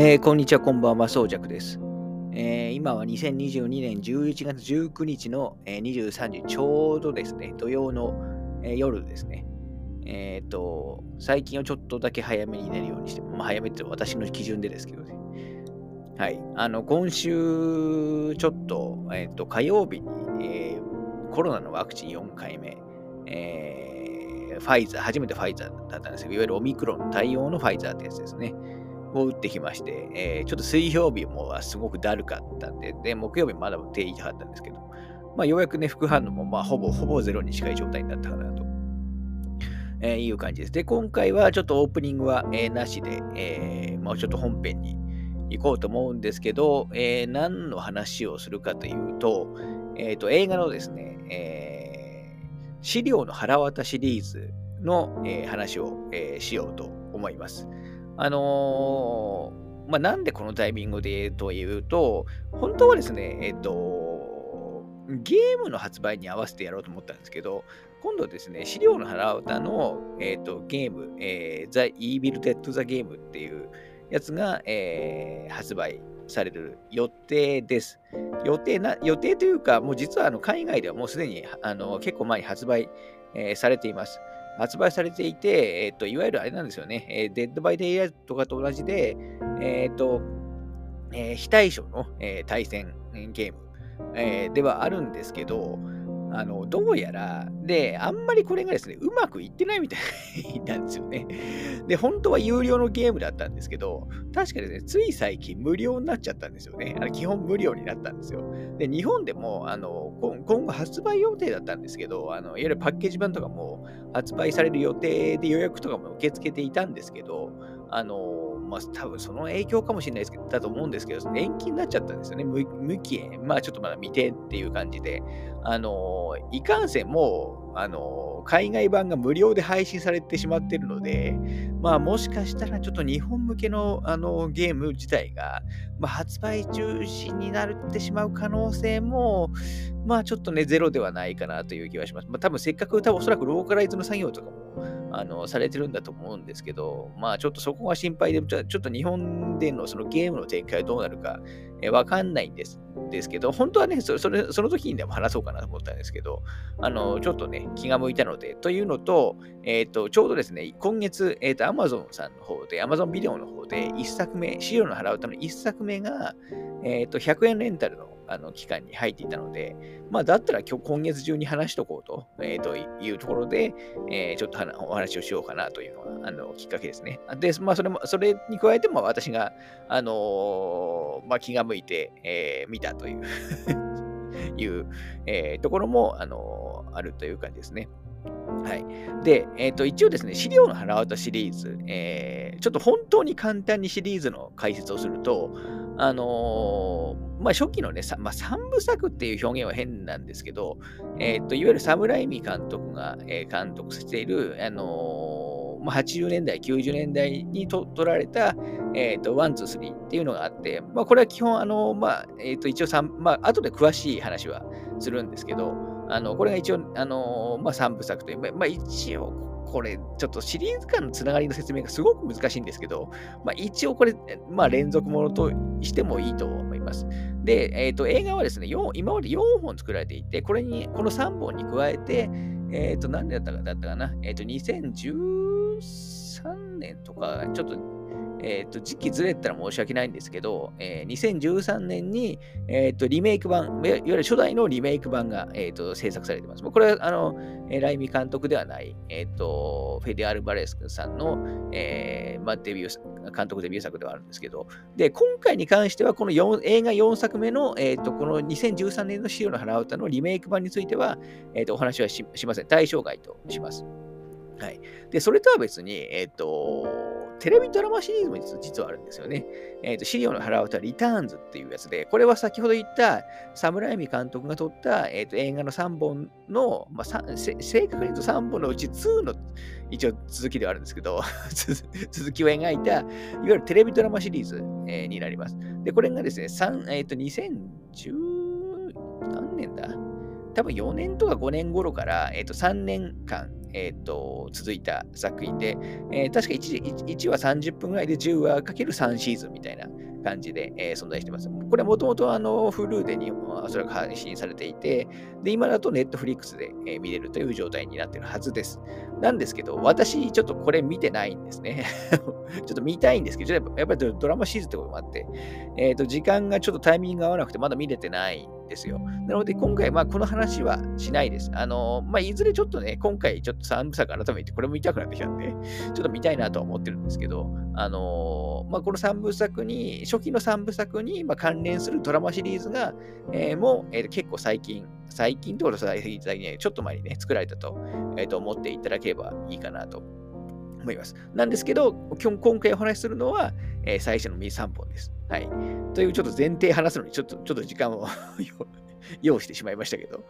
えーこんにちは、こんばんは、そうじゃくです。えー今は2022年11月19日の、えー23時ちょうどですね、土曜の、えー夜ですね。えっ、と、最近はちょっとだけ早めに寝るようにして、まあ、早めって私の基準でですけどね。はい。あの、今週、ちょっと、えっ、と、火曜日に、えコロナのワクチン4回目、えファイザー、初めてファイザーだったんですけど、いわゆるオミクロン対応のファイザーってやつですね。を打ってきまして、えーちょっと水曜日もすごくだるかったんで、で、木曜日まだ手痛かったんですけど、まあ、ようやくね、副反応も、まあ、ほぼ、ほぼゼロに近い状態になったかなと、えーいう感じです。で、今回はちょっとオープニングは、えーなしで、えーまあ、ちょっと本編に行こうと思うんですけど、えー何の話をするかというと、えっ、と、映画のですね、えー資料の腹渡シリーズの、えー話を、えーしようと思います。あのーまあ、なんでこのタイミングでというと、本当はですね、えっ、と、ゲームの発売に合わせてやろうと思ったんですけど、今度ですね、資料の腹歌の、えっとゲーム、えー、The Evil Dead the Game っていうやつが、えー発売される予定です。予定な、予定というか、もう実はあの海外ではもうすでにあの結構前に発売、えーされています。発売されていて、えっ、と、いわゆるあれなんですよね、えー、 Dead by Daylight とかと同じで、えっ、と、えー非対称の、えー対戦ゲーム、えーではあるんですけど、あの、どうやら、で、あんまりこれがですね、うまくいってないみたいなんですよね。で、本当は有料のゲームだったんですけど、確かですね、つい最近無料になっちゃったんですよね。あの基本無料になったんですよ。で、日本でも、あの、今今後発売予定だったんですけど、あの、いわゆるパッケージ版とかも発売される予定で予約とかも受け付けていたんですけど、あの、まあ、多分その影響かもしれないですけど、だと思うんですけど、延期になっちゃったんですよね。無無期。まあ、ちょっとまだ未定っていう感じで。あの、いかんせんもう、あの、海外版が無料で配信されてしまってるので、まあ、もしかしたらちょっと日本向けのあのゲーム自体が、まあ、発売中止になってしまう可能性も、まあ、ちょっとね、ゼロではないかなという気はします。まあ、多分せっかく、多分おそらくローカライズの作業とかも、あの、されてるんだと思うんですけど、まあ、ちょっとそこが心配で、ちょっと日本でのそのゲームの展開はどうなるか、えわかんないんです。ですけど、本当はねそ、それ、その時にでも話そうかなと思ったんですけど、あの、ちょっとね、気が向いたので、というのと、えっ、と、ちょうどですね、今月、えっ、と、Amazon さんの方で、Amazon ビデオの方で、1作目、資料の払うたの1作目が、えっ、と、100円レンタルのあの期間に入っていたので、まあ、だったら今日、今月中に話しとこうと,、えーというところで、えーちょっとお話をしようかなというのが、あの、きっかけですね。で、まあ、それも、それに加えても、私が、あのーまあ、気が向いて、えー見たといういう、えーところも、あのーあるという感じですね。はい。で、えっ、と、一応ですね、資料の腹渡シリーズ、えーちょっと本当に簡単にシリーズの解説をすると、あのーまあ、初期のね、さまあ、3部作っていう表現は変なんですけど、えっ、と、いわゆるサム・ライミ監督が、えー監督している、あのーまあ、80年代、90年代にと撮られた、えっ、と、 one, two, three っていうのがあって、まあ、これは基本、あのまあ、えっ、と、一応3、まあ、後で詳しい話はするんですけど、あの、これが一応、あのまあ、3部作という、まあ、一応、これ、ちょっとシリーズ間のつながりの説明がすごく難しいんですけど、まあ、一応これ、まあ、連続ものとしてもいいと思います。で、えっ、と、映画はですね、今まで4本作られていて、これに、この3本に加えて、えっ、と、何年だったかだったかな、えっ、と、2013年とか、ちょっと、えっ、と、時期ずれたら申し訳ないんですけど、えー2013年に、えっ、と、リメイク版、いわゆる初代のリメイク版が、えっ、と、制作されています。これは、あの、ライミ監督ではない、えっ、と、フェディアル・バレスクさんの、えーまあ、デビュー、監督デビュー作ではあるんですけど、で、今回に関しては、この4映画4作目の、えっ、と、この2013年の資料の腹歌のリメイク版については、えっ、と、お話はしません。対象外とします。はい。で、それとは別に、えっ、と、テレビドラマシリーズも実はあるんですよね。えっ、と、資料の腹歌リターンズっていうやつで、これは先ほど言った、サムライミ監督が撮った、えー、と映画の3本の、まあ、正確に言うと3本のうち2の一応続きではあるんですけど、続きを描いた、いわゆるテレビドラマシリーズ、えーになります。で、これがですね、3えっ、と、2010何年だ？多分4年とか5年頃から、えー、と3年間、えーと、続いた作品で、えー、確か 1, 1話30分ぐらいで10話かける3シーズンみたいな感じで、えー、存在してます。これはもともとあの Hulu で日本はおそらく配信されていて、で今だと Netflix で、えー、見れるという状態になっているはずです。なんですけど、私ちょっとこれ見てないんですね。ちょっと見たいんですけど、やっぱりドラマシーズンってこともあって、え、ー、と時間がちょっとタイミングが合わなくてまだ見れてないですよ。なので、今回、まあ、この話はしないです。あの、まあ、いずれちょっとね、今回、ちょっと3部作改めて、これも見たくなってきたんで、ちょっと見たいなとは思ってるんですけど、あの、まあ、この3部作に、初期の3部作に、まあ、関連するドラマシリーズが、えー、もう、えー、結構最近、最近ってことか最近、ちょっと前にね、作られたと,、えー、と思っていただければいいかなと思います。なんですけど、今回お話しするのは、えー、最初の3本です。はい。というちょっと前提話すのにちょっと、ちょっと時間を 要してしまいましたけど、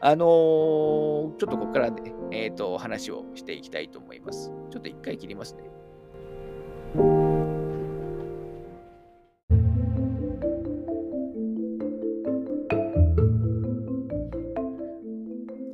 あのー、ちょっとここからね、えっ、ー、と、話をしていきたいと思います。ちょっと一回切りますね。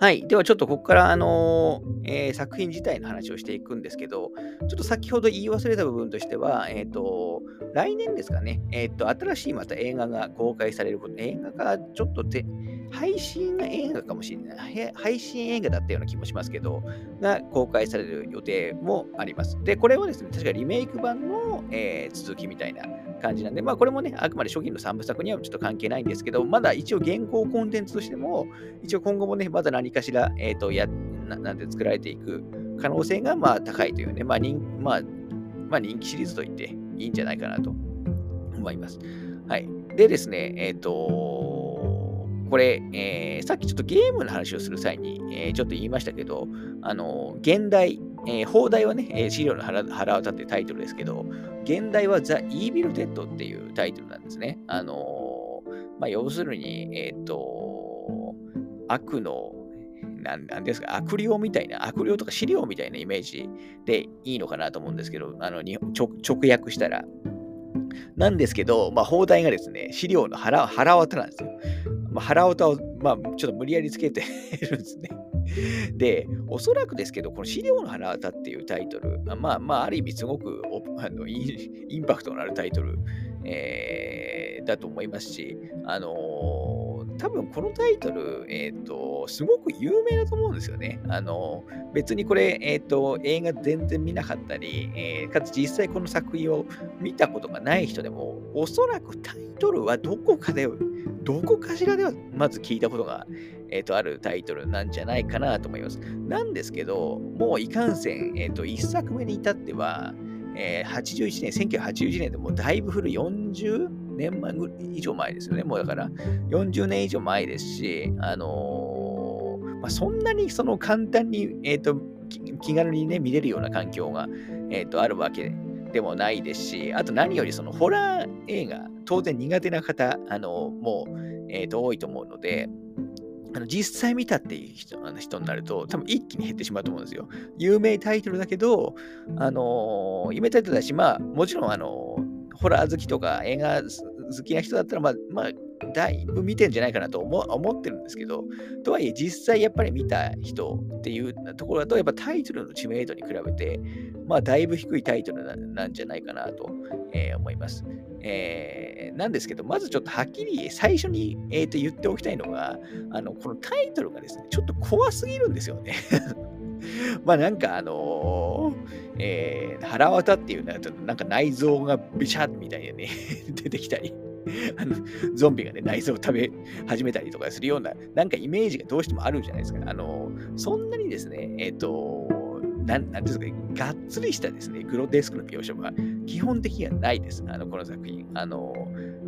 はい。ではちょっとここから、あの、えー、作品自体の話をしていくんですけど、ちょっと先ほど言い忘れた部分としては、えっ、ー、と、来年ですかね、えっ、と、新しいまた映画が公開されること、映画がちょっとて、配信映画かもしれない。配信映画だったような気もしますけど、が公開される予定もあります。で、これはですね、確かリメイク版の、え続きみたいな感じなんで、まあこれもね、あくまで初期の3部作にはちょっと関係ないんですけど、まだ一応現行コンテンツとしても、一応今後もね、まだ何かしら、えっ、ー、と、や、ななんて作られていく可能性がまあ高いというね、まあ人、まあ、まあ、人気シリーズと言っていいんじゃないかなと思います。はい。でですね、えっ、ー、と、これ、えー、さっきちょっとゲームの話をする際に、えー、ちょっと言いましたけど、あの、現代、えー、放題はね、えー、資料の腹腹渡ってタイトルですけど、現代は The Evil Dead っていうタイトルなんですね。あのまあ、要するに、えっ、と、悪の、なんなんですか、悪霊みたいな、悪霊とか資料みたいなイメージでいいのかなと思うんですけど、あの直訳したら。なんですけど、まあ、放題がですね、資料の腹腹渡なんですよ。まあ、腹渡を、まあ、ちょっと無理やりつけてるんですね。で、おそらくですけど、この資料の腹渡っていうタイトル、まあ、まあ、ある意味すごくあのインパクトのあるタイトル、えー、だと思いますし、あのー、多分このタイトル、えっ、ー、と、すごく有名だと思うんですよね。あの、別にこれ、えっ、と、映画全然見なかったり、えかつ実際この作品を見たことがない人でも、おそらくタイトルはどこかでどこかしらではまず聞いたことが、えーと、あるタイトルなんじゃないかなと思います。なんですけど、もういかんせん、えーと、1作目に至っては、えー、81年、1981年でもだいぶ古い40年前以上前ですよね。もうだから40年以上前ですし、あのー、まあ、そんなにその簡単に、えーと、気軽にね、見れるような環境が、えー、とあるわけでもないですし、あと何よりそのホラー映画、当然苦手な方、あの、もう、えー、と多いと思うので、あの実際見たっていう人あの人になると、多分一気に減ってしまうと思うんですよ。有名タイトルだけど、あのー、有名タイトルだし、まあ、もちろん、あのー、ホラー好きとか映画好きな人だったら、まあ、まあ、だいぶ見てんじゃないかなと思思ってるんですけど、とはいえ実際やっぱり見た人っていうところだと、やっぱタイトルの知名度に比べて、まあだいぶ低いタイトルなんじゃないかなと、えー、思います。えー、なんですけど、まずちょっとはっきり最初に、えー、と言っておきたいのが、あのこのタイトルがですね、ちょっと怖すぎるんですよね。まあなんかあのー、えー、腹渡っていうのは、なんか内臓がビシャッみたいなね、出てきたり。あのゾンビがね、内臓を食べ始めたりとかするような、なんかイメージがどうしてもあるじゃないですか。あの、そんなにですね、えっ、ー、と、なんなんですか、がっつりしたですね、グロテスクの描写は基本的にはないです。あの、この作品。あの、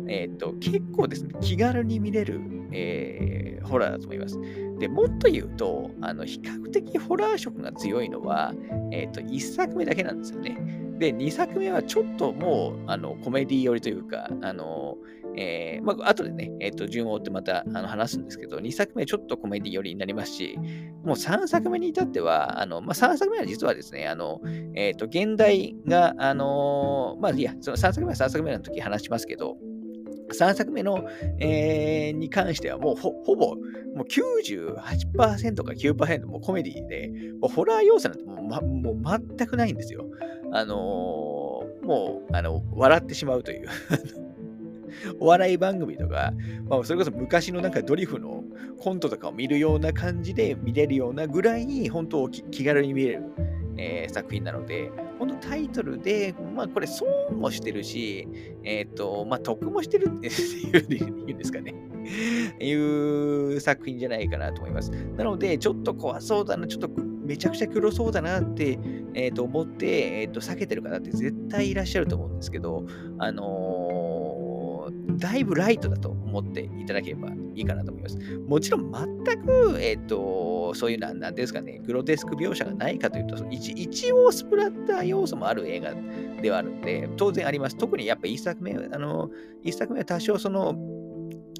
え、ー、と、結構ですね、気軽に見れる、えー、ホラーだと思います。で、もっと言うと、あの、比較的ホラー色が強いのは、え、ー、と、1作目だけなんですよね。で、2作目はちょっともう、あの、コメディ寄りというか、あの、えー、まあ、後でね、え、ー、と、順を追ってまたあの話すんですけど、2作目ちょっとコメディ寄りになりますし、もう3作目に至っては、あの、まあ、3作目は実はですね、あの、え、ー、と、現代が、あのまあ、いや、その3作目は3作目の時話しますけど、3作目の、えー、に関してはもうほぼもう98%か9%もコメディで、もうホラー要素なんてもう,、ま、もう全くないんですよ。あのー、もうあの笑ってしまうという お笑い番組とか、まあ、それこそ昔のなんかドリフのコントとかを見るような感じで見れるようなぐらいに、本当気軽に見れる、えー、作品なので、本当タイトルで、まあこれ損もしてるし、えっ、ー、と、まあ得もしてるって言うんですかね。いう作品じゃないかなと思います。なので、ちょっと怖そうだな、ちょっとめちゃくちゃ黒そうだなって、えー、と思って、えー、と避けてる方って絶対いらっしゃると思うんですけど、あのーだいぶライトだと思っていただければいいかなと思います。もちろん全く、えっ、ー、と、そういうなん、なんですかね、グロテスク描写がないかというと、一一応スプラッター要素もある映画ではあるんで、当然あります。特にやっぱ一作目、あの、一作目は多少その、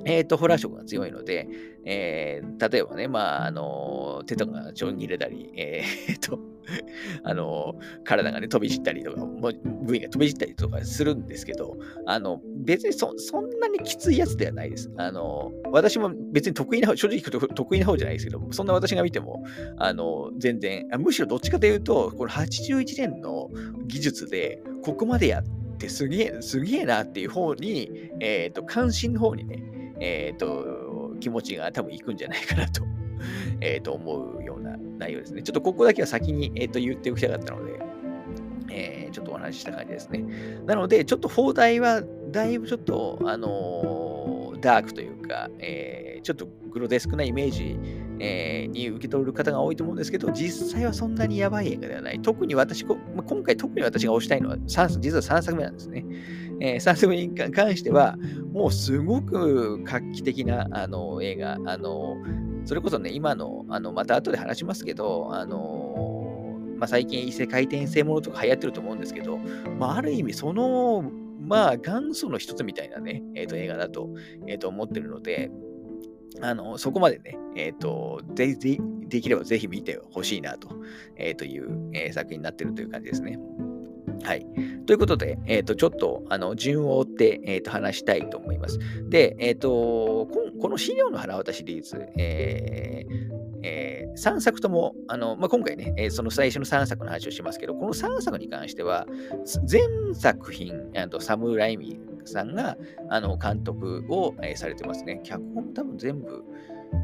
えっ、ー、と、ホラー色が強いので、えー、例えばね、まあ、あの、手とかちょん切れたり、えー、っと、あの、体がね、飛び散ったりとか、部位が飛び散ったりとかするんですけど、あの、別にそそんなにきついやつではないです。あの、私も別に得意な方、正直言うと得意な方じゃないですけど、そんな私が見ても、あの、全然、むしろどっちかというと、この81年の技術で、ここまでやってすげえ、すげえなっていう方に、えっ、ー、と、関心の方にね、えっ、ー、と、気持ちが多分いくんじゃないかなと、えっと、思うような内容ですね。ちょっとここだけは先に、えー、と言っておきたかったので、え、ちょっとお話しした感じですね。なので、ちょっと放題はだいぶちょっと、あの、ダークというか、えー、ちょっとグロテスクなイメージ、えー、に受け取る方が多いと思うんですけど、実際はそんなにやばい映画ではない。特に私、今回特に私が推したいのは、実は3作目なんですね。えー、3作目に関しては、もうすごく画期的なあの映画、あのそれこそね、今の、あのまた後で話しますけど、あのまあ、最近異世界転生ものとか流行ってると思うんですけど、まあ、ある意味その、まあ、元祖の一つみたいなね、えー、と映画だと,、えー、と思ってるので、あのそこまでね、えっ、ー、とでできればぜひ見てほしいなと,、えー、という、えー、作品になってるという感じですね。はい。ということで、えっ、ー、と、ちょっと、あの、順を追って、えっ、ー、と、話したいと思います。で、えっ、ー、と、ここの資料の腹渡シリーズ、えーえー、3作とも、あのまあ、今回ね、えー、その最初の3作の話をしますけど、この3作に関しては、全作品、とサム・ライミさんがあの監督を、えー、されてますね。脚本も多分全部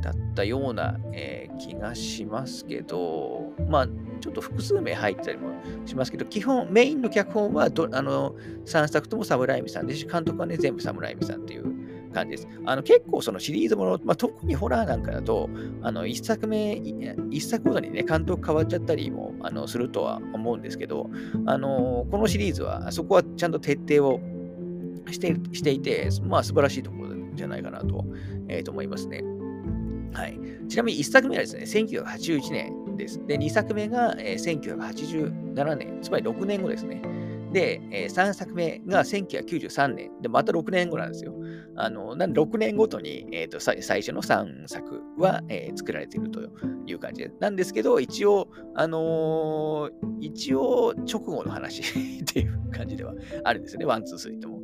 だったような、えー、気がしますけど、まあ、ちょっと複数名入ったりもしますけど、基本、メインの脚本はどあの3作ともサム・ライミさんですし、監督はね、全部サム・ライミさんっていう感じです。あの結構そのシリーズもの、まあ、特にホラーなんかだと、あの1作目、1作ごとにね、監督変わっちゃったりもあのするとは思うんですけど、あのこのシリーズは、そこはちゃんと徹底をしてしていて、まあ素晴らしいところじゃないかなと,、えー、と思いますね。はい、ちなみに1作目はですね、1981年です。で、2作目が、えー、1987年、つまり6年後ですね。で、えー、3作目が1993年。で、また6年後なんですよ。あの、なんで6年ごとに、えーと、最初の3作は、えー、作られているという感じで。なんですけど、一応、あのー、一応、直後の話 っていう感じではあるんですよね。 one, two, three とも。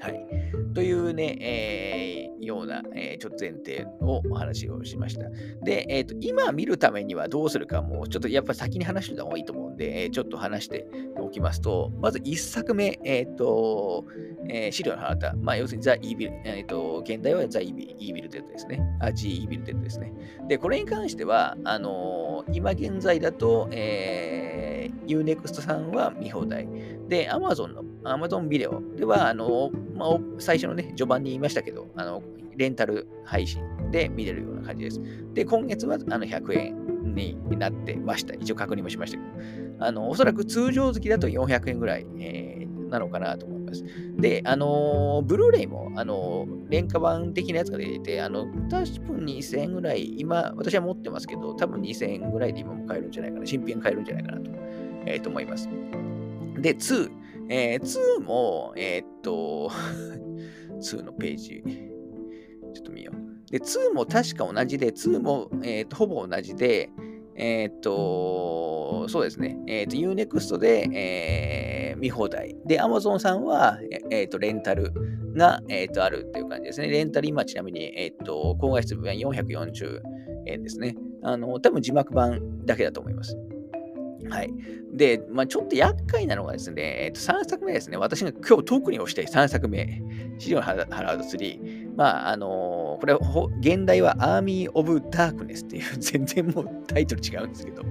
はい。というね、えー、ような、えー、ちょっと前提をお話をしました。で、えーと、今見るためにはどうするかも、ちょっとやっぱ先に話してた方がいいと思うんで、えー、ちょっと話しておきますと、まず1作目、えっ、ー、と、えー、資料の花まあ、要するに The Evil、えっ、ー、と、原題は The Evil Evil Dead ですね。あ、 The Evil Dead ですね。で、これに関しては、あの今現在だと、えー、Unext さんは見放題。で、Amazon の、Amazon ビデオでは、あのまあ、最初のね、序盤に言いましたけど、あの、レンタル配信で見れるような感じです。で、今月はあの100円になってました。一応確認もしましたけど、あの、おそらく通常月だと400円ぐらい、えー、なのかなと思います。で、あのブルーレイも、あの廉価版的なやつが出ていて、あの、多分2000円ぐらい、今、私は持ってますけど、多分2000円ぐらいで今も買えるんじゃないかな、新品買えるんじゃないかなと、えー、と思います。で、2。えー、2も、えー、っと、2のページ、ちょっと見よう。で、2も確か同じで、2も、えー、っとほぼ同じで、えー、っと、そうですね、えー、っと、Unext で、えー、見放題。で、Amazon さんは、えー、とレンタルが、えー、とあるっていう感じですね。レンタル今ちなみに、えー、と高画質部分は440円ですね。あの、多分字幕版だけだと思います。はい。で、まあ、ちょっと厄介なのがですね、えっと、3作目ですね。私が今日特に押したい3作目。資料のハラード3。まあ、あのー、これ、現代はアーミー・オブ・ダークネスっていう、全然もうタイトル違うんですけど、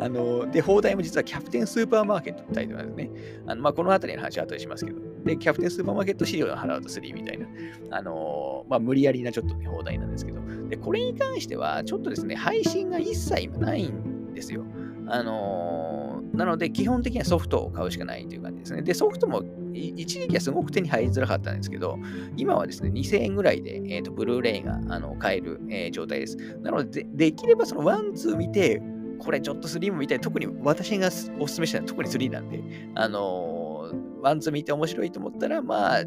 あのー、で、放題も実はキャプテン・スーパーマーケットってタイトルなんですね。あのまあ、この辺りの話は後でしますけど。で、キャプテン・スーパーマーケット資料のハラード3みたいな、あのー、まあ、無理やりなちょっとね、邦題なんですけど。で、これに関しては、ちょっとですね、配信が一切ないんですよ。あのー、なので、基本的にはソフトを買うしかないという感じですね。で、ソフトも一時期はすごく手に入りづらかったんですけど、今はですね、2000円ぐらいで、えーと、ブルーレイがあの買える、えー、状態です。なのでで、できればその one, two 見て、これちょっと3も見たい。特に私がおすすめしたのは特に3なんで、あのー、 one, two 見て面白いと思ったら、まあ、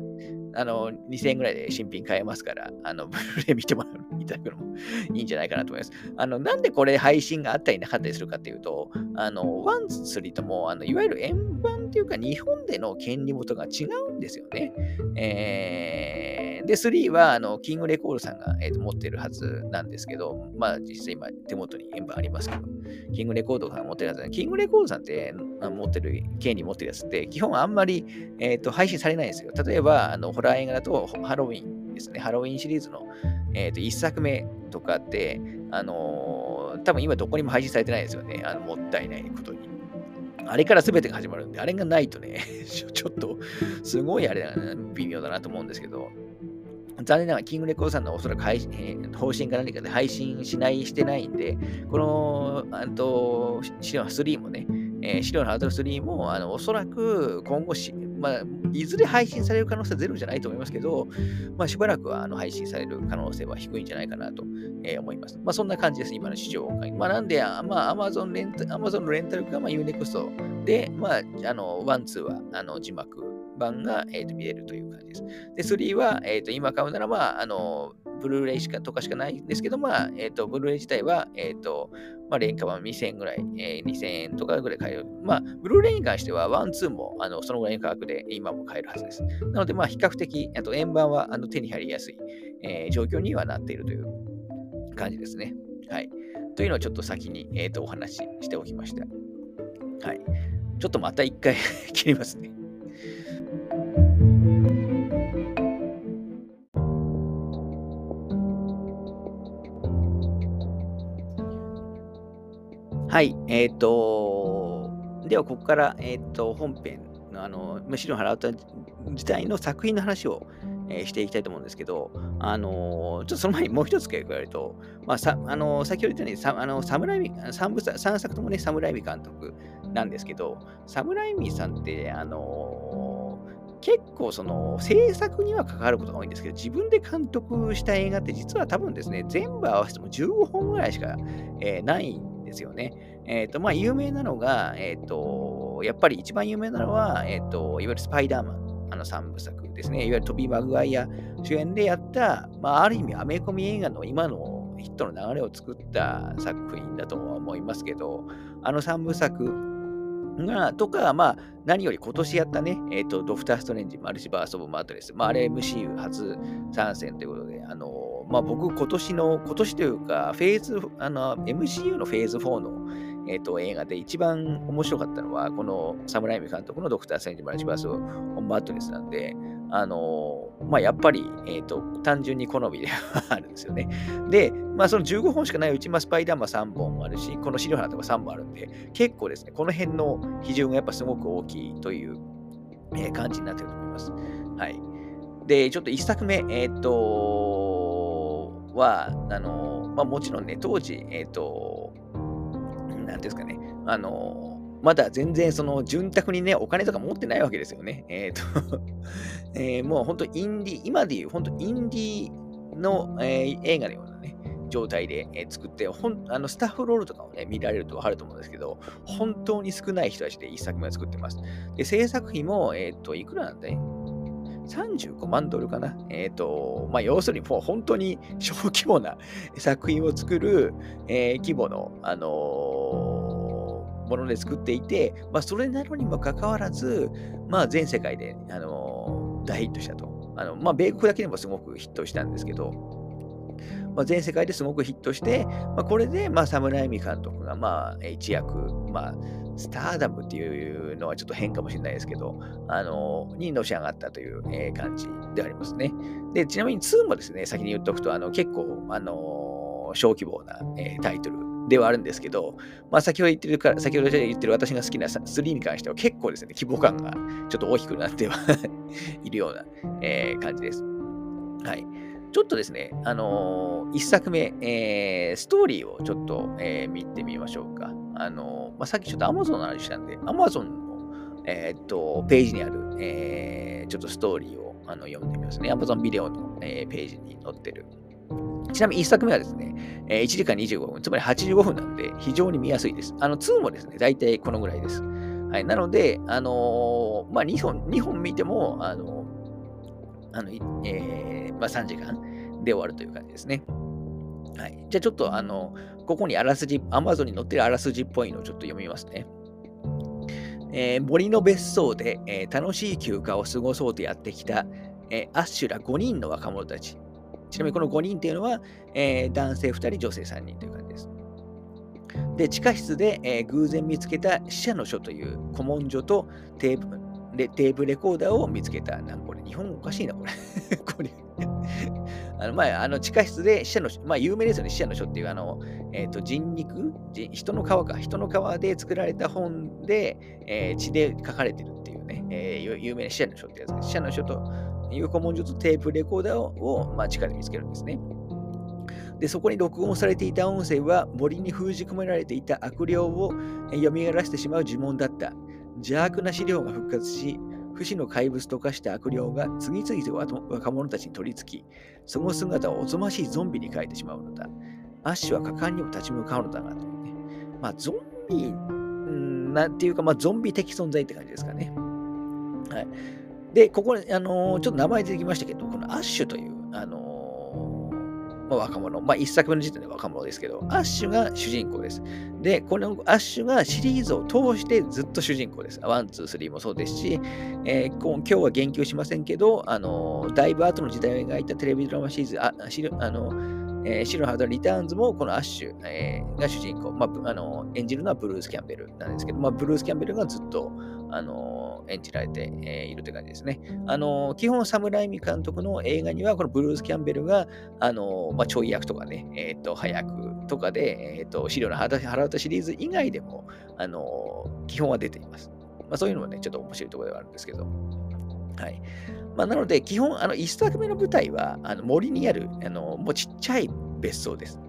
あの、2000円ぐらいで新品買えますから、あの、ブルーレイ見てもらう、いただくのもいいんじゃないかなと思います。あの、なんでこれ配信があったりなかったりするかっていうと、あの、 one, three とも、あの、いわゆる円盤っていうか、日本での権利元が違うんですよね。えー、で、3は、あの、キングレコードさんが、えー、と持ってるはずなんですけど、まあ、実際今、手元に円盤ありますけど、キングレコードさんが持ってるはずキングレコードさんって持ってる、権利持ってるやつって、基本あんまり、えー、と配信されないんですよ。例えば、あのホ、ラー映画だとハロウィンですね。ハロウィンシリーズの、えー、と1作目とかって、あのー、多分今どこにも配信されてないですよね。あのもったいないことに。あれから全てが始まるんで、あれがないとね、ちょっとすごいあれだな、微妙だなと思うんですけど、残念ながら、キングレコードさんのおそらく配信、えー、方針か何かで配信しない、してないんで、この、あと、死霊3もね、えー、死霊のはらわた3も、あの、おそらく今後し、まあ、いずれ配信される可能性はゼロじゃないと思いますけど、まあ、しばらくはあの配信される可能性は低いんじゃないかなと、えー、思います。まあ、そんな感じです、今の視聴環境。まあ、なんで、まあ、Amazon レンタ Amazon のレンタルか、まあ、 U-NEXT で、まあ、あの、 one, two はあの字幕版が、えー、と見れるという感じです。で、3は、えー、と今買うならば、あの、ブルーレイしかとかしかないんですけど、まあ、えっ、ー、と、ブルーレイ自体は、えっ、ー、と、まあ、廉価版2000円ぐらい、えー、2000円とかぐらい買える。まあ、ブルーレイに関しては、 one, two も、あの、そのぐらいの価格で今も買えるはずです。なので、まあ、比較的、あと、円盤は、あの、手に入りやすい、えー、状況にはなっているという感じですね。はい。というのをちょっと先に、えっ、ー、と、お話ししておきました。はい。ちょっとまた一回 切りますね。はい、えっ、ー、と、ではここから、えっ、ー、と、本編の、あの、むしろ払った時代の作品の話を、えー、していきたいと思うんですけど、あのー、ちょっとその前にもう一つ付け加えると、まあ、さあのー、先ほど言ったように、さあの侍三部三作ともね、侍美監督なんですけど、侍美さんって、あの結構その制作には関わることが多いんですけど、自分で監督した映画って実は多分ですね、全部合わせても15本ぐらいしか、え、ないんですよね。えっ、ー、と、まあ、有名なのが、えっ、ー、と、やっぱり一番有名なのは、えっ、と、いわゆるスパイダーマン、あの3部作ですね。いわゆるトビー・マグワイア主演でやった、まあ、ある意味、アメコミ映画の今のヒットの流れを作った作品だとは思いますけど、あの3部作が、とか、まあ、何より今年やったね、えっ、ー、と、ドクター・ストレンジ、マルチバース・オブ・マートレス、まあ、あれ MCU 初参戦ということで、まあ、僕、今年の、今年というか、フェーズ、あの、MCU のフェーズ4の、えっ、ー、と、映画で一番面白かったのは、このサムライミ監督のドクター・ストレンジ、マルチバース・オブ・マートレスなんで、あのまあ、やっぱり、えっ、ー、と、単純に好みでは あるんですよね。で、まあ、その15本しかないうち、まあ、スパイダーマン3本もあるし、この資料花とか3本あるんで、結構ですね、この辺の比重がやっぱすごく大きいという、えー、感じになってると思います。はい。で、ちょっと1作目、えっ、と、は、あのまあ、もちろんね、当時、えっ、と、なんですかね、あのまだ全然その潤沢にね、お金とか持ってないわけですよね。えっ、ー、とえー、もう本当インディ、今でいう本当インディの、えー、映画のようなね、状態で、えー、作って、ほんあのスタッフロールとかをね、見られるとわかると思うんですけど、本当に少ない人たちで一作目を作ってます。で、制作費も、えっ、と、いくらなんだい35万ドルかな。えっ、ー、と、まあ、要するにもう本当に小規模な作品を作る、えー、規模の、あのーもので作っていて、まあ、それなのにもかかわらず、まあ、全世界で、あの大ヒットしたと。あのまあ、米国だけでもすごくヒットしたんですけど、まあ、全世界ですごくヒットして、まあ、これで、まあ、サムライミ監督が、まあ、一躍、まあ、スターダムっていうのはちょっと変かもしれないですけど、あの、にのし上がったという、えー、感じでありますね。で、ちなみに2もですね、先に言っておくと、あの、結構、あの、小規模な、えー、タイトルではあるんですけど、まあ、先ほど言ってるから、先ほど言ってる私が好きな3に関しては結構ですね、規模感がちょっと大きくなっては いるような、えー、感じです。はい。ちょっとですね、あのー、1作目、えー、ストーリーをちょっと、えー、見てみましょうか。あのー、まあ、さっきちょっと Amazon の話したんで、Amazon の、えー、っとページにある、えー、ちょっとストーリーをあの読んでみますね。Amazon ビデオの、えー、ページに載ってる。ちなみに1作目はですね、えー、1時間25分、つまり85分なんで、非常に見やすいです。あの、2もですね、大体このぐらいです。はい、なので、あのー、まあ、2本、2本見ても、あのあの、えー、まあ、3時間で終わるという感じですね。はい。じゃあちょっと、あの、ここにあらすじ、Amazon に載ってるあらすじっぽいのをちょっと読みますね。えー、森の別荘で、えー、楽しい休暇を過ごそうとやってきた、えー、アッシュら5人の若者たち。ちなみにこの5人っていうのは、え男性2人、女性3人という感じです。で、地下室で、え偶然見つけた死者の書という古文書とテープでテープレコーダーを見つけた。なんこれ、日本おかしいな、これ。これあの、まあ、あの地下室で死者の、まあ、有名ですよね、死者の書っていう、あの、えっ、ー、と、人肉？人の皮か、人の皮で作られた本で、えー、血で書かれてるっていうね、えー、有名な死者の書ってやつです。死者の書という古文書とテープレコーダーを、まあ、地下で見つけるんですね。で、そこに録音されていた音声は森に封じ込められていた悪霊を蘇らせてしまう呪文だった。邪悪な資料が復活し、不死の怪物と化した悪霊が次々と若者たちに取り付き、その姿をおぞましいゾンビに変えてしまうのだ。アッシュは果敢にも立ち向かうのだなとね。まあ、ゾンビ、んなんていうか、まあ、ゾンビ的存在って感じですかね。はい。で、ここ、あのー、ちょっと名前出てきましたけど、このアッシュという、まあ、若者。まあ、一作目の時点で若者ですけど、アッシュが主人公です。で、このアッシュがシリーズを通してずっと主人公です。 one, two, three もそうですし、えー、今日は言及しませんけど、あの、だいぶ後の時代を描いたテレビドラマシリーズ、ああの、えー、シルハード・リターンズもこのアッシュ、えー、が主人公、まあ、あの演じるのはブルース・キャンベルなんですけど、まあ、ブルース・キャンベルがずっと、あの演じられて、えー、いるという感じですね。あの基本、サムライミ監督の映画には、このブルース・キャンベルが、あのまあ、ちょい役とかね、えっ、ー、と、早くとかで、えっ、ー、と、資料の腹渡シリーズ以外でも、あの基本は出ています。まあ、そういうのもね、ちょっと面白いところではあるんですけど。はい。まあ、なので、基本、あの、1作目の舞台は、あの森にある、あの、もうちっちゃい別荘です。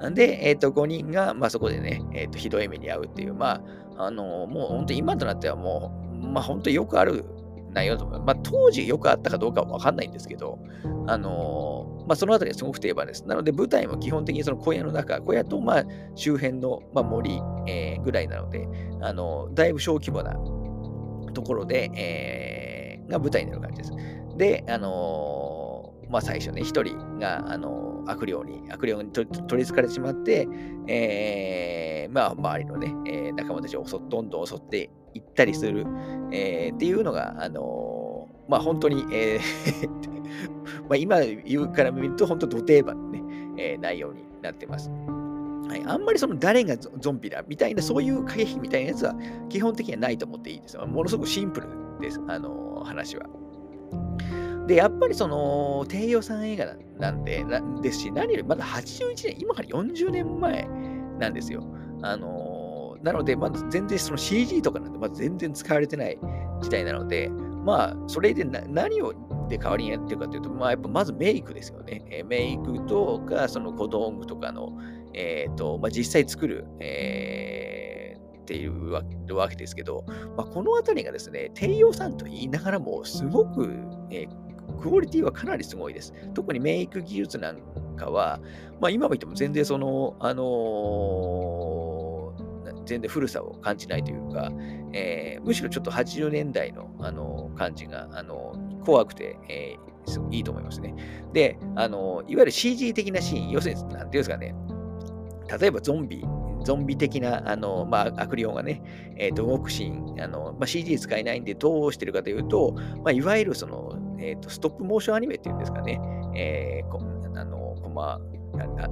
なんで、えっ、ー、と、5人が、まあ、そこでね、えっ、ー、と、ひどい目に遭うっていう、まあ、あの、もう本当に今となってはもう、まあ、本当よくある内容だと思います。まあ、当時よくあったかどうかはわかんないんですけど、あのまあ、そのあたりはすごく定番です。なので、舞台も基本的にその小屋の中、小屋と、まあ、周辺の、まあ、森、えー、ぐらいなので、あのだいぶ小規模なところで、えー、が舞台になる感じです。で、あの、まあ、最初ね、一人が、あのー、悪霊に、悪霊に取りつかれてしまって、えー、まあ、周りのね、えー、仲間たちをどんどん襲っていったりする、えー、っていうのが、あのー、まあ、本当に、えー まあ今言うから見ると、本当、土定番のね、えー、内容になってます。はい、あんまりその誰がゾンビだみたいな、そういう駆け引きみたいなやつは基本的にはないと思っていいです。ものすごくシンプルです、あの話は。で、やっぱりその、低予算映画なんで、なですし、何よりまだ81年、今から40年前なんですよ。あのなので、まだ全然その CG とかなんて、まだ全然使われてない時代なので、まあ、それで何をで代わりにやってるかというと、まあ、やっぱまずメイクですよね。え、メイクとか、その小道具とかの、えっ、ー、と、まあ、実際作る、えー、っていうわけですけど、まあ、このあたりがですね、低予算と言いながらも、すごく、えー、クオリティはかなりすごいです。特にメイク技術なんかは、まあ、今見ても全然その、あのー、全然古さを感じないというか、えー、むしろちょっと80年代の、あのー、感じが、あの怖くて、えいいと思いますね。で、あのいわゆる CG 的なシーン、要するに、なんていうんですかね、例えばゾンビゾンビ的な、あの、まあ、悪霊がね、えっ、と、動くシーン、あの、まあ、CG 使えないんで、どうしてるかというと、まあ、いわゆるその、えっ、と、ストップモーションアニメっていうんですかね、えー、こあの、こまなな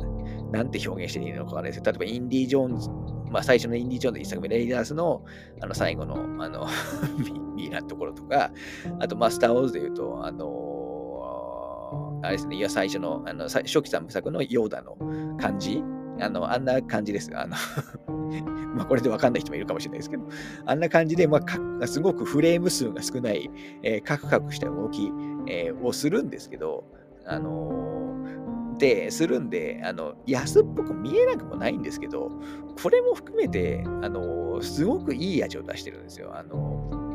なんて表現していいのかわかんないです。けど、例えばインディ・ジョーンズ、まあ、最初のインディ・ジョーンズ一作目、レイダースのあの最後のあのミイラのところとか、あと、マスター・ウォーズで言うと、あのあれですね、いや、最初の、あの初期三部作のヨーダの感じ、あの、あんな感じです。あの まあ、これでわかんない人もいるかもしれないですけど、あんな感じで、まあ、すごくフレーム数が少ない、えー、カクカクした動き、えー、をするんですけど、あのー、で、するんで、あの、安っぽく見えなくもないんですけど、これも含めて、あのー、すごくいい味を出してるんですよ。あのー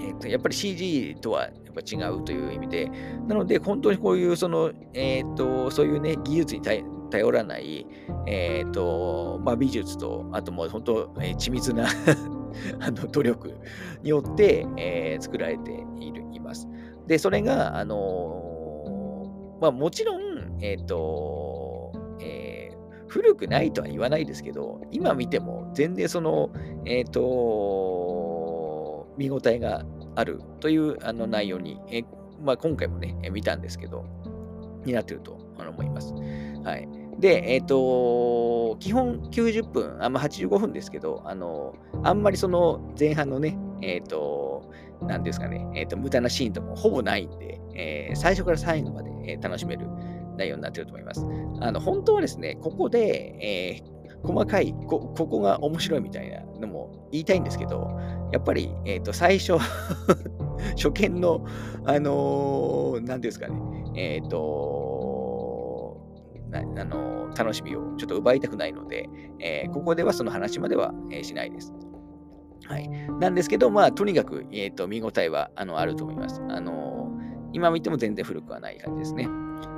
えー、とやっぱり CG とはやっぱ違うという意味で、なので本当にこういうその、えーと、そういうね、技術に頼らない、えーとまあ、美術と、あともう本当、えー、緻密な あの努力によって、えー、作られているいます。で、それが、あのー、まあ、もちろん、えっ、ー、と、えー、古くないとは言わないですけど、今見ても全然その、えっ、と、見応えがあるというあの内容に、えまあ、今回もね、見たんですけど、になってると思います。はい。で、えっ、ー、と、基本90分、あんま85分ですけど、あの、あんまりその前半のね、えっ、ー、と、なんですかね、えっ、ー、と、無駄なシーンともほぼないんで、え、最初から最後まで、え、楽しめる内容になってると思います。あの、本当はですね、ここで、え、細かいこ、ここが面白いみたいなのも言いたいんですけど、やっぱり、えっ、と、最初 初見の、あのー、なんですかね、えっ、と、あの楽しみをちょっと奪いたくないので、えー、ここではその話までは、えー、しないです。はい。なんですけど、まあ、とにかく、えーと、見応えはあのあると思います。あの今見ても全然古くはない感じですね。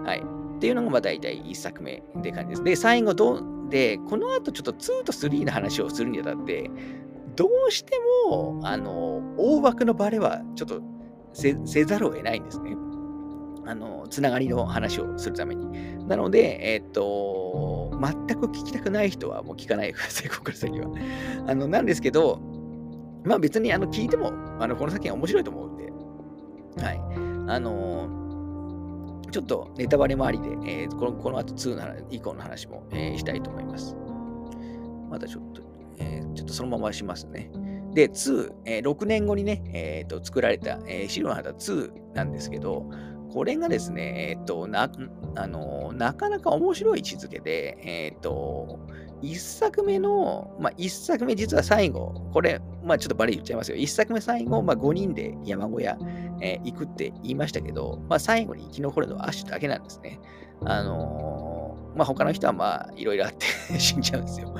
はい。っていうのが、まあ、大体1作目って感じです。で、最後ど、で、この後ちょっと2と3の話をするにあたって、どうしても、あの大枠のバレはちょっとせざるを得ないんですね。あの、つながりの話をするために。なので、えっ、と、全く聞きたくない人はもう聞かないでください、ここから先は。あの、なんですけど、まあ別にあの聞いても、あの、この先は面白いと思うんで、はい。あのちょっとネタバレもありで、えー、このこの後2の以降の話も、えー、したいと思います。まだちょっと、えー、ちょっとそのまましますね。で、2、えー、6年後にね、えーと、作られた、えー、白の旗2なんですけど、これがですね、えっと、な、あの、なかなか面白い位置づけで、えっと、一作目の、まあ、一作目実は最後、これ、まあ、ちょっとバリ言っちゃいますよ。一作目最後、まあ、5人で山小屋、えー、行くって言いましたけど、まあ、最後に生き残るのはアッシュだけなんですね。あのー、まあ、他の人はまあ、いろいろあって 死んじゃうんですよ。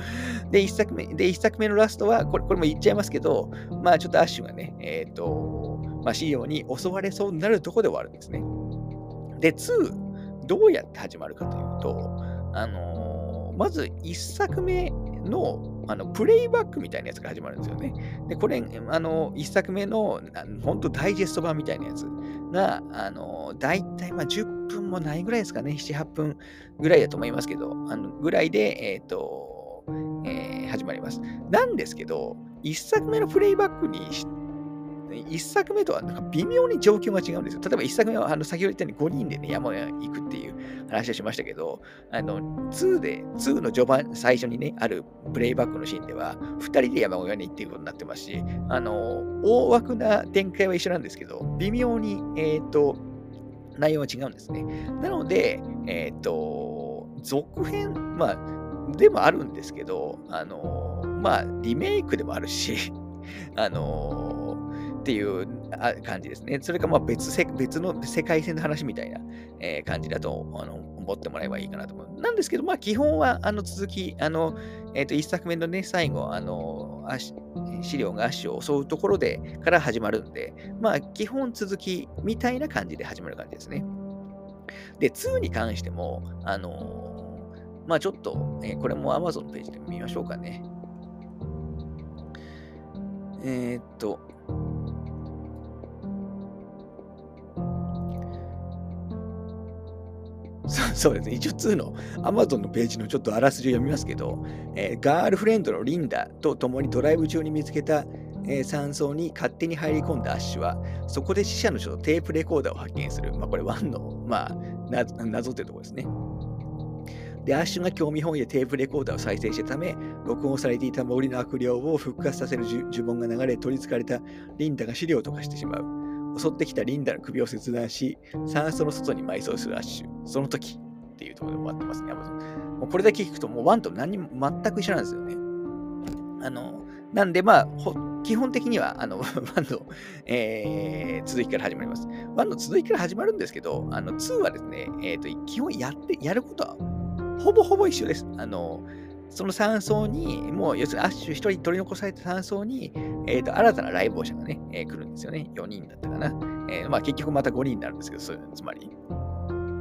で、一作目、で、一作目のラストは、これ、これも言っちゃいますけど、まあ、ちょっとアッシュがね、えっ、ー、と、まあ、資料に襲われそうになるとこで終わるんですね。で、2、どうやって始まるかというと、あのー、まず1作目のあのプレイバックみたいなやつが始まるんですよね。で、これ、あの、1作目の、本当ダイジェスト版みたいなやつが、あの、大体、まあ、10分もないぐらいですかね、7、8分ぐらいだと思いますけど、あのぐらいで、えっ、ー、と、えー、始まります。なんですけど、1作目のプレイバックに1作目とはなんか微妙に状況が違うんですよ。例えば1作目はあの先ほど言ったように5人でね、山へ行くっていう話をしましたけど、あの2で、2の序盤、最初にね、あるプレイバックのシーンでは、2人で山小屋に行っていくことになってますし、あの、大枠な展開は一緒なんですけど、微妙に、えっ、ー、と、内容は違うんですね。なので、えっ、ー、と、続編、まあ、でもあるんですけど、あの、まあ、リメイクでもあるし、あのっていう感じですね。それかまあ別別の世界線の話みたいな、えー、感じだとあの思ってもらえばいいかなと思う。なんですけど、まあ基本はあの続き、あの、えっ、ー、と、一作目のね、最後、あの、資料が足を襲うところでから始まるんで、まあ基本続きみたいな感じで始まる感じですね。で、2に関しても、あのまあちょっと、えー、これも Amazon のページで見ましょうかね。え、っと、そうですね。一応2の Amazon のページのちょっとあらすじを読みますけど、えー、ガールフレンドのリンダと共にドライブ中に見つけた、えー、山荘に勝手に入り込んだアッシュは、そこで死者の書とテープレコーダーを発見する。まあ、これ1の、まあ、謎というところですね。で、アッシュが興味本位でテープレコーダーを再生したため、録音されていた森の悪霊を復活させる呪文が流れ、取り憑かれたリンダが資料と化してしまう。襲ってきたリンダの首を切断し、酸素の外に埋葬するアッシュ。その時っていうところで終わってますね。もうこれだけ聞くと、もうワンと何も全く一緒なんですよね。あの、なんでまあ、基本的には、あの、ワンの、えー、続きから始まります。ワンの続きから始まるんですけど、あの、2はですね、え、ー、と、基本やって、やることは、ほぼほぼ一緒です。あの、その山荘に、もう、要するにアッシュ1人取り残された山荘に、えーと、新たな来訪者がね、えー、来るんですよね。4人だったかな。えー、まあ、結局また5人になるんですけど、そううつまり。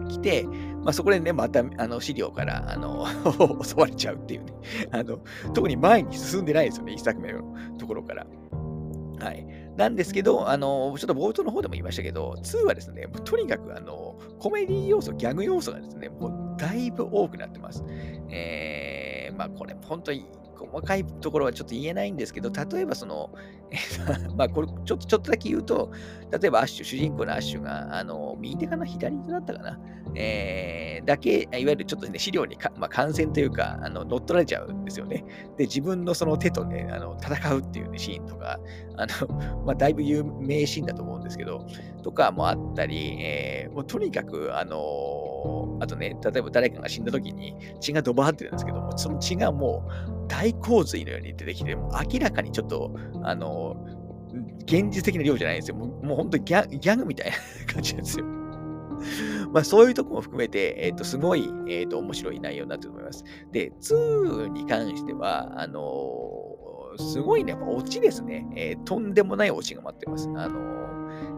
来て、まあ、そこでね、またあの資料からあの 襲われちゃうっていうねあの。特に前に進んでないですよね、1作目のところから。はい。なんですけど、あの、ちょっと冒頭の方でも言いましたけど、2はですね、とにかくあのコメディ要素、ギャグ要素がですね、もうだいぶ多くなってます。えー、まあこれ本当に細かいところはちょっと言えないんですけど、例えばその、まあこれちょっとちょっとだけ言うと、例えばアッシュ、主人公のアッシュが、あの、右手かな左手だったかなえー、だけ、いわゆるちょっとね、資料にまあ、感染というか、あの乗っ取られちゃうんですよね。で、自分のその手とね、あの戦うっていう、ね、シーンとか、あの、まあ、だいぶ有名シーンだと思うんですけど、とかもあったり、えー、もうとにかく、あのあとね、例えば誰かが死んだ時に血がドバーってるんですけども、その血がもう大洪水のように出てきて、もう明らかにちょっと、あの現実的な量じゃないんですよ。もう本当にギャグみたいな感じなんですよ。まあそういうとこも含めて、えっ、ー、と、すごい、えっ、ー、と、面白い内容になってると思います。で、2に関しては、あのー、すごいね、やっぱオチですね。えー、とんでもないオチが待ってます。あの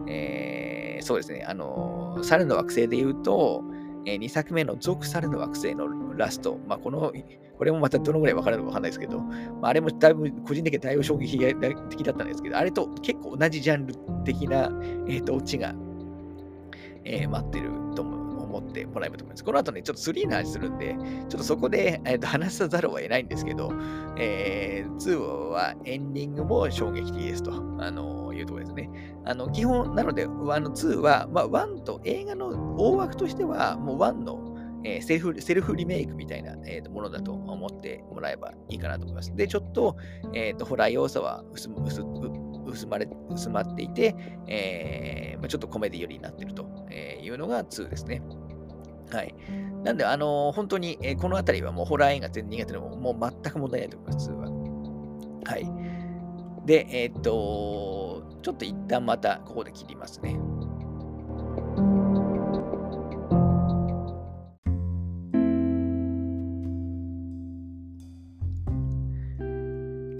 えそうですね、あの猿の惑星で言うと、え2作目の属されの惑星のラスト、まあ、この、これもまたどのぐらい分かるのか分かんないですけど、まあ、あれもだいぶ個人的にだいぶ衝撃的だったんですけど、あれと結構同じジャンル的な、え、ー、と、オチがえー、待ってる。ってもらえばと思います。この後ね、ちょっと3の話するんで、ちょっとそこで、えー、と 話さざるを得ないんですけど、えー、2はエンディングも衝撃的ですと、あのいうところですね。あの基本、なので、あの2は、まあ、1と映画の大枠としては、もう1のえー、セルフセルフリメイクみたいな、えーと、ものだと思ってもらえばいいかなと思います。で、ちょっと,、えーと、ホラー要素は薄薄薄まれ薄まっていて、えーまあ、ちょっとコメディ寄りになっているというのが2ですね。はい。なんで、あのー、本当に、えー、このあたりはもうホラー映画全然苦手でも、もう全く問題ないと思います、2は。はい。で、えー、っと、ちょっと一旦またここで切りますね。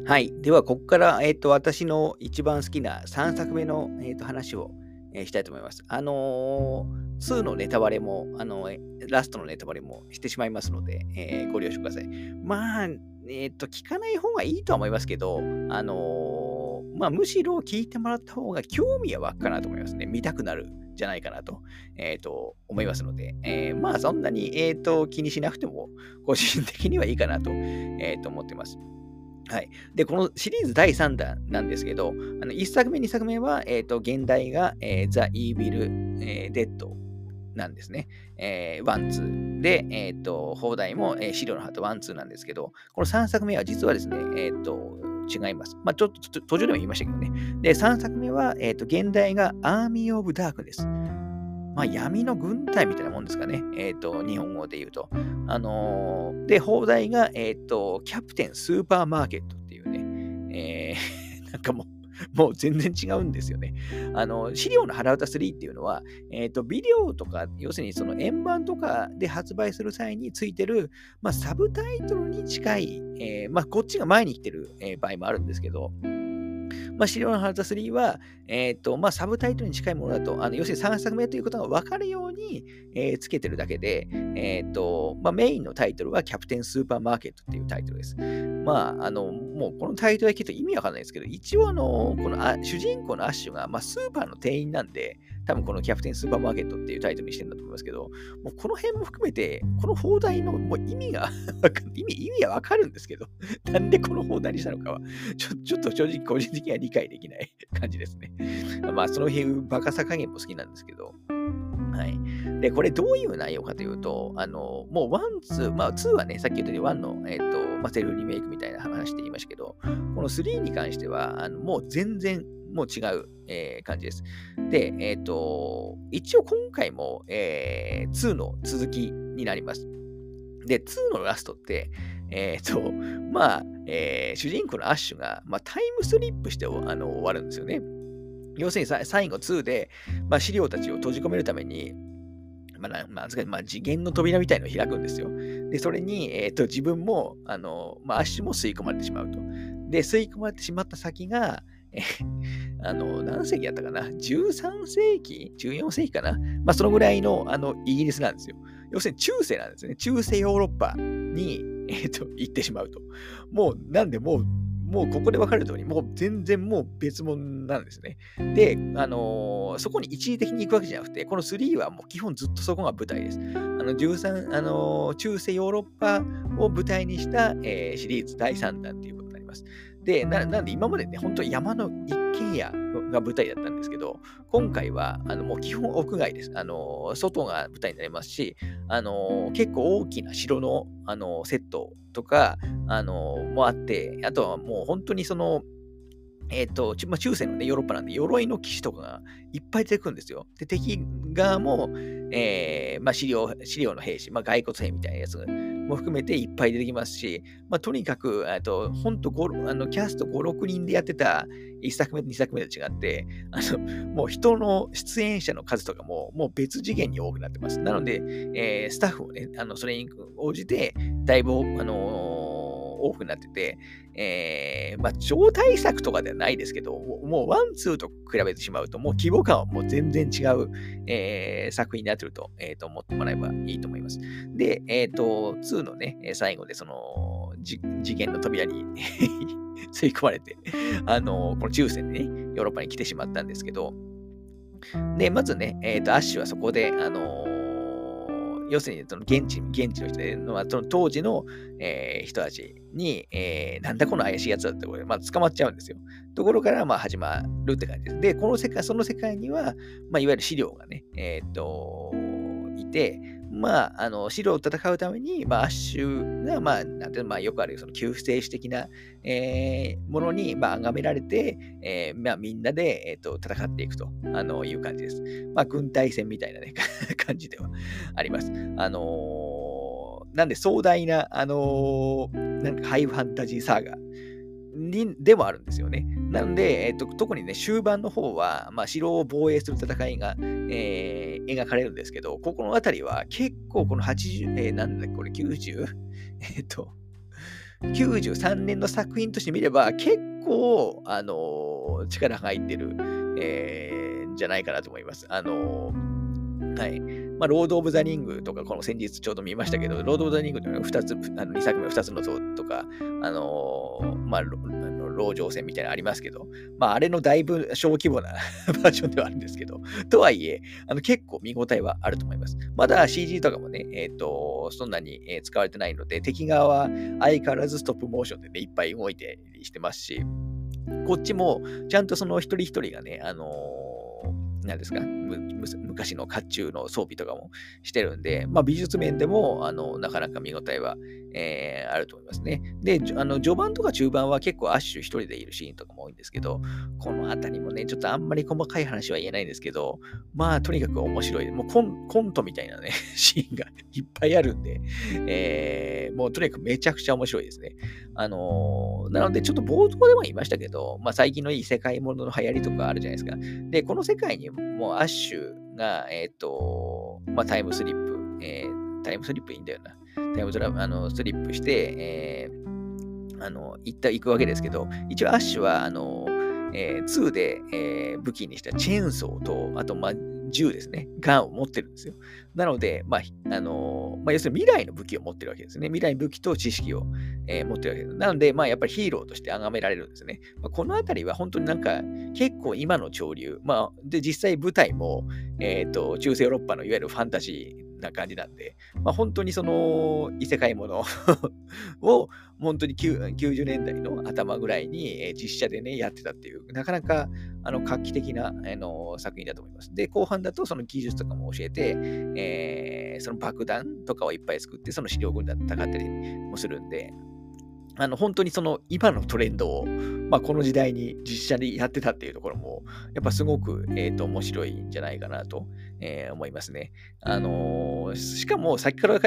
はい。では、ここから、えっ、ー、と、私の一番好きな3作目の、えーと、話を、え、したいと思います。あのー、2のネタバレも、あのラストのネタバレもしてしまいますので、えご了承ください。まあ、えっ、と、聞かない方がいいとは思いますけど、あのまあ、むしろ聞いてもらった方が興味は湧くかなと思いますね。見たくなるじゃないかなと,、えー、と思いますので、えー、まあ、そんなに、えーと、気にしなくても、個人的にはいいかなと,、えー、と思ってます。はい。で、このシリーズ第3弾なんですけど、あの1作目、2作目は、え、ー、と、原題が、えー、 The Evil、えー、 Dead なんですね。えー、 one, two。で、え、ー、と、邦題も、えー、死霊のはらわた one, two なんですけど、この3作目は実はですね、え、ー、と、違います。まあ、ちょっと途中でも言いましたけどね。で、3作目は、えっ、と、原題が Army of Darkness です。まあ、闇の軍隊みたいなもんですかね。えっ、ー、と、日本語で言うと。あのー、で、放題が、えっ、ー、と、キャプテンスーパーマーケットっていうね、えー、なんかもう、もう全然違うんですよね。あの、資料の腹歌3っていうのは、えっ、ー、と、ビデオとか、要するにその円盤とかで発売する際についてる、まあ、サブタイトルに近い、えー、まあ、こっちが前に来てる、えー、場合もあるんですけど、まあ、資料のハート3は、えっ、ー、と、まあ、サブタイトルに近いものだと、あの要するに3作目ということが分かるように、えー、つけてるだけで、えっ、ー、と、まあ、メインのタイトルはキャプテンスーパーマーケットっていうタイトルです。まあ、あの、もうこのタイトルだけと意味わかんないですけど、一応あの、このあ主人公のアッシュが、まあ、スーパーの店員なんで、多分このキャプテンスーパーマーケットっていうタイトルにしてるんだと思いますけど、もうこの辺も含めて、この放題のもう意味が 意味、意味はわかるんですけど、なんでこの放題にしたのかは、ちょちょっと正直個人的には理解できない感じですね。まあその辺、バカさ加減も好きなんですけど、はい。で、これどういう内容かというと、あの、もう1、2、まあ2はね、さっき言ったように1の、えっ、ー、と、ま、セルフリメイクみたいな話して言いましたけど、この3に関しては、あのもう全然、もう違う、えー、感じです。で、えっ、ー、と、一応今回も、えー、2の続きになります。で、2のラストって、えっ、ー、と、まあ、えー、主人公のアッシュが、まあ、タイムスリップしてあの終わるんですよね。要するに最後2で、まあ、資料たちを閉じ込めるために、まあ、まあ、まあ、次元の扉みたいのを開くんですよ。で、それに、えっ、ー、と、自分も、あの、まあ、足も吸い込まれてしまうと。で、吸い込まれてしまった先が、あの、何世紀やったかな ?13 世紀 ?14 世紀かな？まあ、そのぐらいの、あの、イギリスなんですよ。要するに中世なんですね。中世ヨーロッパに、えっ、ー、と、行ってしまうと。もう、なんでもう、もうここで分かる通り、もう全然もう別物なんですね。で、あのー、そこに一時的に行くわけじゃなくて、この3はもう基本ずっとそこが舞台です。あの13、あのー、中世ヨーロッパを舞台にした、えー、シリーズ第3弾ということになります。で、ななんで今までね、本当に山の一軒家が舞台だったんですけど、今回はあのもう基本屋外です。あの外が舞台になりますし、あの結構大きな城のあのセットとか、あのもあって、あとはもう本当にその、えっ、ー、と、まあ、中世のね、ヨーロッパなんで、鎧の騎士とかがいっぱい出てくるんですよ。で、敵側も、えー、まあ、資料、資料の兵士、まあ、骸骨兵みたいなやつも含めていっぱい出てきますし、まあ、とにかく、と本当あのキャスト5、6人でやってた1作目と2作目と違って、あのもう人の出演者の数とかももう別次元に多くなってます。なので、えー、スタッフもね、あのそれに応じて、だいぶ、あのー多くなってて、えー、まあ、超大作とかではないですけど、もう one, two と比べてしまうと、もう規模感はもう全然違う、えー、作品になってると,、えー、と思ってもらえばいいと思います。で、えっ、ー、と、2のね、最後でその、次元の扉に 吸い込まれて、あの、この中世でね、ヨーロッパに来てしまったんですけど、で、まずね、えっ、と、アッシュはそこで、あの要するにその現地現地の人で、まあ、その当時の、えー、人たちに、えー、なんだこの怪しいやつだってこれ、まあ、捕まっちゃうんですよ。ところからまあ始まるって感じです。で、この世界、その世界には、まあ、いわゆる資料がね、えー、っと、いて、まあ、あの、白と戦うために、まあ、アッシュが、まあ、なんていうの、まあ、よくある、その、救世主的な、えー、ものに、まあ、崇められて、えー、まあ、みんなで、えっ、ー、と、戦っていくと、あの、いう感じです。まあ、軍隊戦みたいなね、感じではあります。あのー、なんで、壮大な、あのー、なんか、ハイファンタジーサーガにでもあるんですよね。なので、えっと、特にね、終盤の方は、まあ、城を防衛する戦いが、えー、描かれるんですけど、ここの辺りは結構この80、えー、なんだこれ 90? えっと、93年の作品として見れば、結構、あのー、力が入ってる、えー、じゃないかなと思います。あのー、はい。まあ、ロード・オブ・ザ・リングとか、この先日ちょうど見ましたけど、ロード・オブ・ザ・リングというのは2つ、あの2作目2つの塔とか、あのー、まあ、籠城戦みたいなのありますけど、まあ、あれのだいぶ小規模な バージョンではあるんですけど、とはいえ、あの結構見応えはあると思います。まだ CG とかもね、えっ、ー、と、そんなに、え使われてないので、敵側は相変わらずストップモーションでね、いっぱい動いてしてますし、こっちもちゃんとその一人一人がね、あのー、なんですか、昔の甲冑の装備とかもしてるんで、まあ、美術面でも、あの、なかなか見応えは、えー、あると思いますね。で、あの、序盤とか中盤は結構アッシュ一人でいるシーンとかも多いんですけど、このあたりもね、ちょっとあんまり細かい話は言えないんですけど、まあ、とにかく面白い。もうコンコントみたいなね、シーンがいっぱいあるんで、えー、もうとにかくめちゃくちゃ面白いですね。あのー、なので、ちょっと冒頭でも言いましたけど、まあ、最近のいい世界ものの流行りとかあるじゃないですか。で、この世界にもうアッシュが、えっ、ー、と、まあ、タイムスリップ、えー、タイムスリップいいんだよな。タイムスラあのスリップして、えー、あの、行った、行くわけですけど、一応アッシュは、あの、えー、2で、えー、武器にしたチェーンソーと、あと、まあ、銃ですね、ガンを持ってるんですよ。なので、まあ、あのまあ、要するに未来の武器を持ってるわけですね。未来の武器と知識を、えー、持ってるわけです。なので、まあ、やっぱりヒーローとして崇められるんですね。まあ、このあたりは本当になんか、結構今の潮流、まあ、で、実際舞台も、えっ、ー、と、中世ヨーロッパのいわゆるファンタジー、な感じなんで、まあ、本当にその異世界ものを 本当に90年代の頭ぐらいに実写でね、やってたっていう、なかなかあの画期的なあの作品だと思います。で、後半だとその技術とかも教えて、えー、その爆弾とかをいっぱい作って、その資料軍だったかったりもするんで、あの、本当にその今のトレンドを、まあ、この時代に実写でやってたっていうところも、やっぱすごく、え、ー、と、面白いんじゃないかなと、えー、思いますね。あのー、しかも先から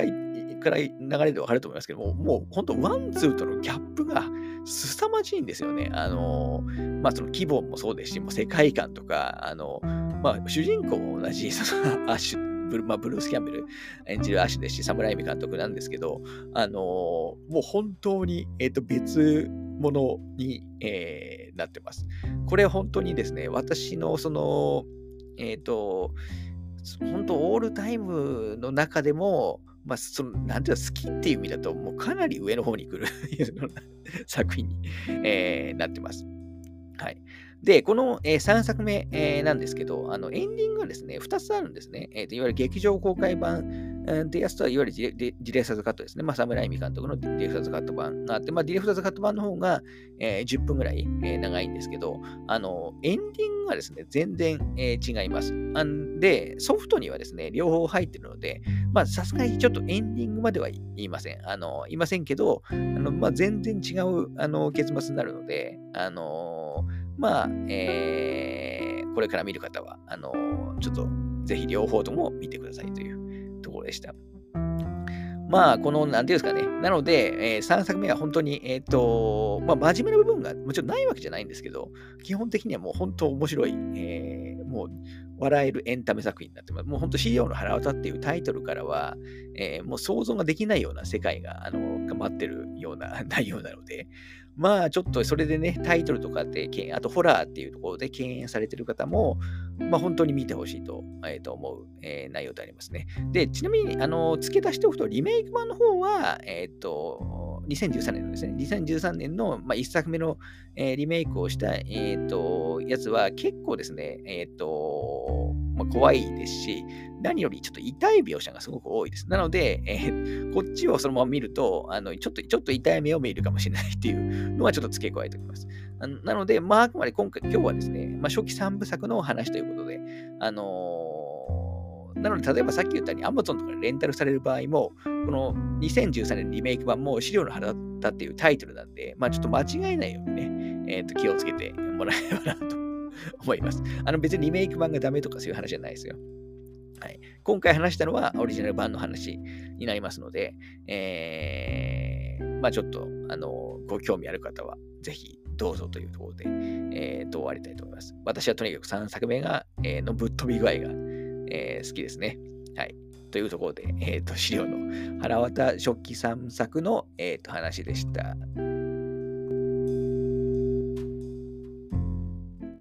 から流れでわかると思いますけども、もう本当ワン、ツーとのギャップが凄まじいんですよね。あのまあ、その規模もそうですし、もう世界観とか、あのまあ、主人公も同じ、そのアッシュ、ブル,、まあ、ブルース・キャンベル演じるアシュですし、サムライミ監督なんですけど、あのー、もう本当に、えーと、別物に、えー、なってます。これ本当にですね、私のその、えっ、ー、と、本当オールタイムの中でも、まあ、その、なんていうの、好きっていう意味だと、もうかなり上の方に来る 作品に、えー、なってます。はい。で、この、えー、3作目、えー、なんですけど、あのエンディングがですね、2つあるんですね。えーと、いわゆる劇場公開版ってやつとは、いわゆるディレクターズカットですね。まあ、サムライミ監督のディレクターズカット版があって、まあ、ディレクターズカット版の方が、えー、10分ぐらい、えー、長いんですけど、あの、エンディングがですね、全然、えー、違います。んで、ソフトにはですね、両方入ってるので、まあ、さすがにちょっとエンディングまでは言いません。あの、言いませんけど、あのまあ、全然違うあの結末になるので、あのまあ、えー、これから見る方は、あのー、ちょっとぜひ両方とも見てくださいというところでした。まあ、この、なんていうんですかね。なので、えー、3作目は本当に、えっ、ー、と、まあ、真面目な部分がもちろんないわけじゃないんですけど、基本的にはもう本当面白い、えー、もう、笑えるエンタメ作品になってます。もう本当、資料の腹渡っていうタイトルからは、えー、もう想像ができないような世界が、あの、待ってるような 内容なので、まあちょっとそれでね、タイトルとかで、あとホラーっていうところで敬遠されてる方も、まあ本当に見てほしいと,、えー、と思う、えー、内容でありますね。で、ちなみに、あの、付け出しておくと、リメイク版の方は、えっ、ー、と、2013年のですね、2013年の、まあ、1作目の、えー、リメイクをした、えっ、と、やつは結構ですね、えっ、と、まあ、怖いですし、何よりちょっと痛い描写がすごく多いです。なので、えー、こっちをそのまま見ると、あのちょっとちょっと痛い目を見るかもしれないっていうのはちょっと付け加えておきます。なので、まあ、あくまで今回、今日はですね、まあ、初期3部作のお話ということで、あのー、なので、例えばさっき言ったように Amazon とかでレンタルされる場合も、この2013年リメイク版も資料の腹だったっていうタイトルなんで、まあちょっと間違えないようにね、え、ー、と気をつけてもらえればなと思います。あの別にリメイク版がダメとかそういう話じゃないですよ。はい、今回話したのはオリジナル版の話になりますので、えー、まあちょっと、あの、ご興味ある方は、ぜひどうぞというところで、えー、と終わりたいと思います。私はとにかく3作目が、えー、のぶっ飛び具合が、えー、好きですね。はい。というところで、えっ、ー、と、資料の腹渡食器散策の、えー、と話でした。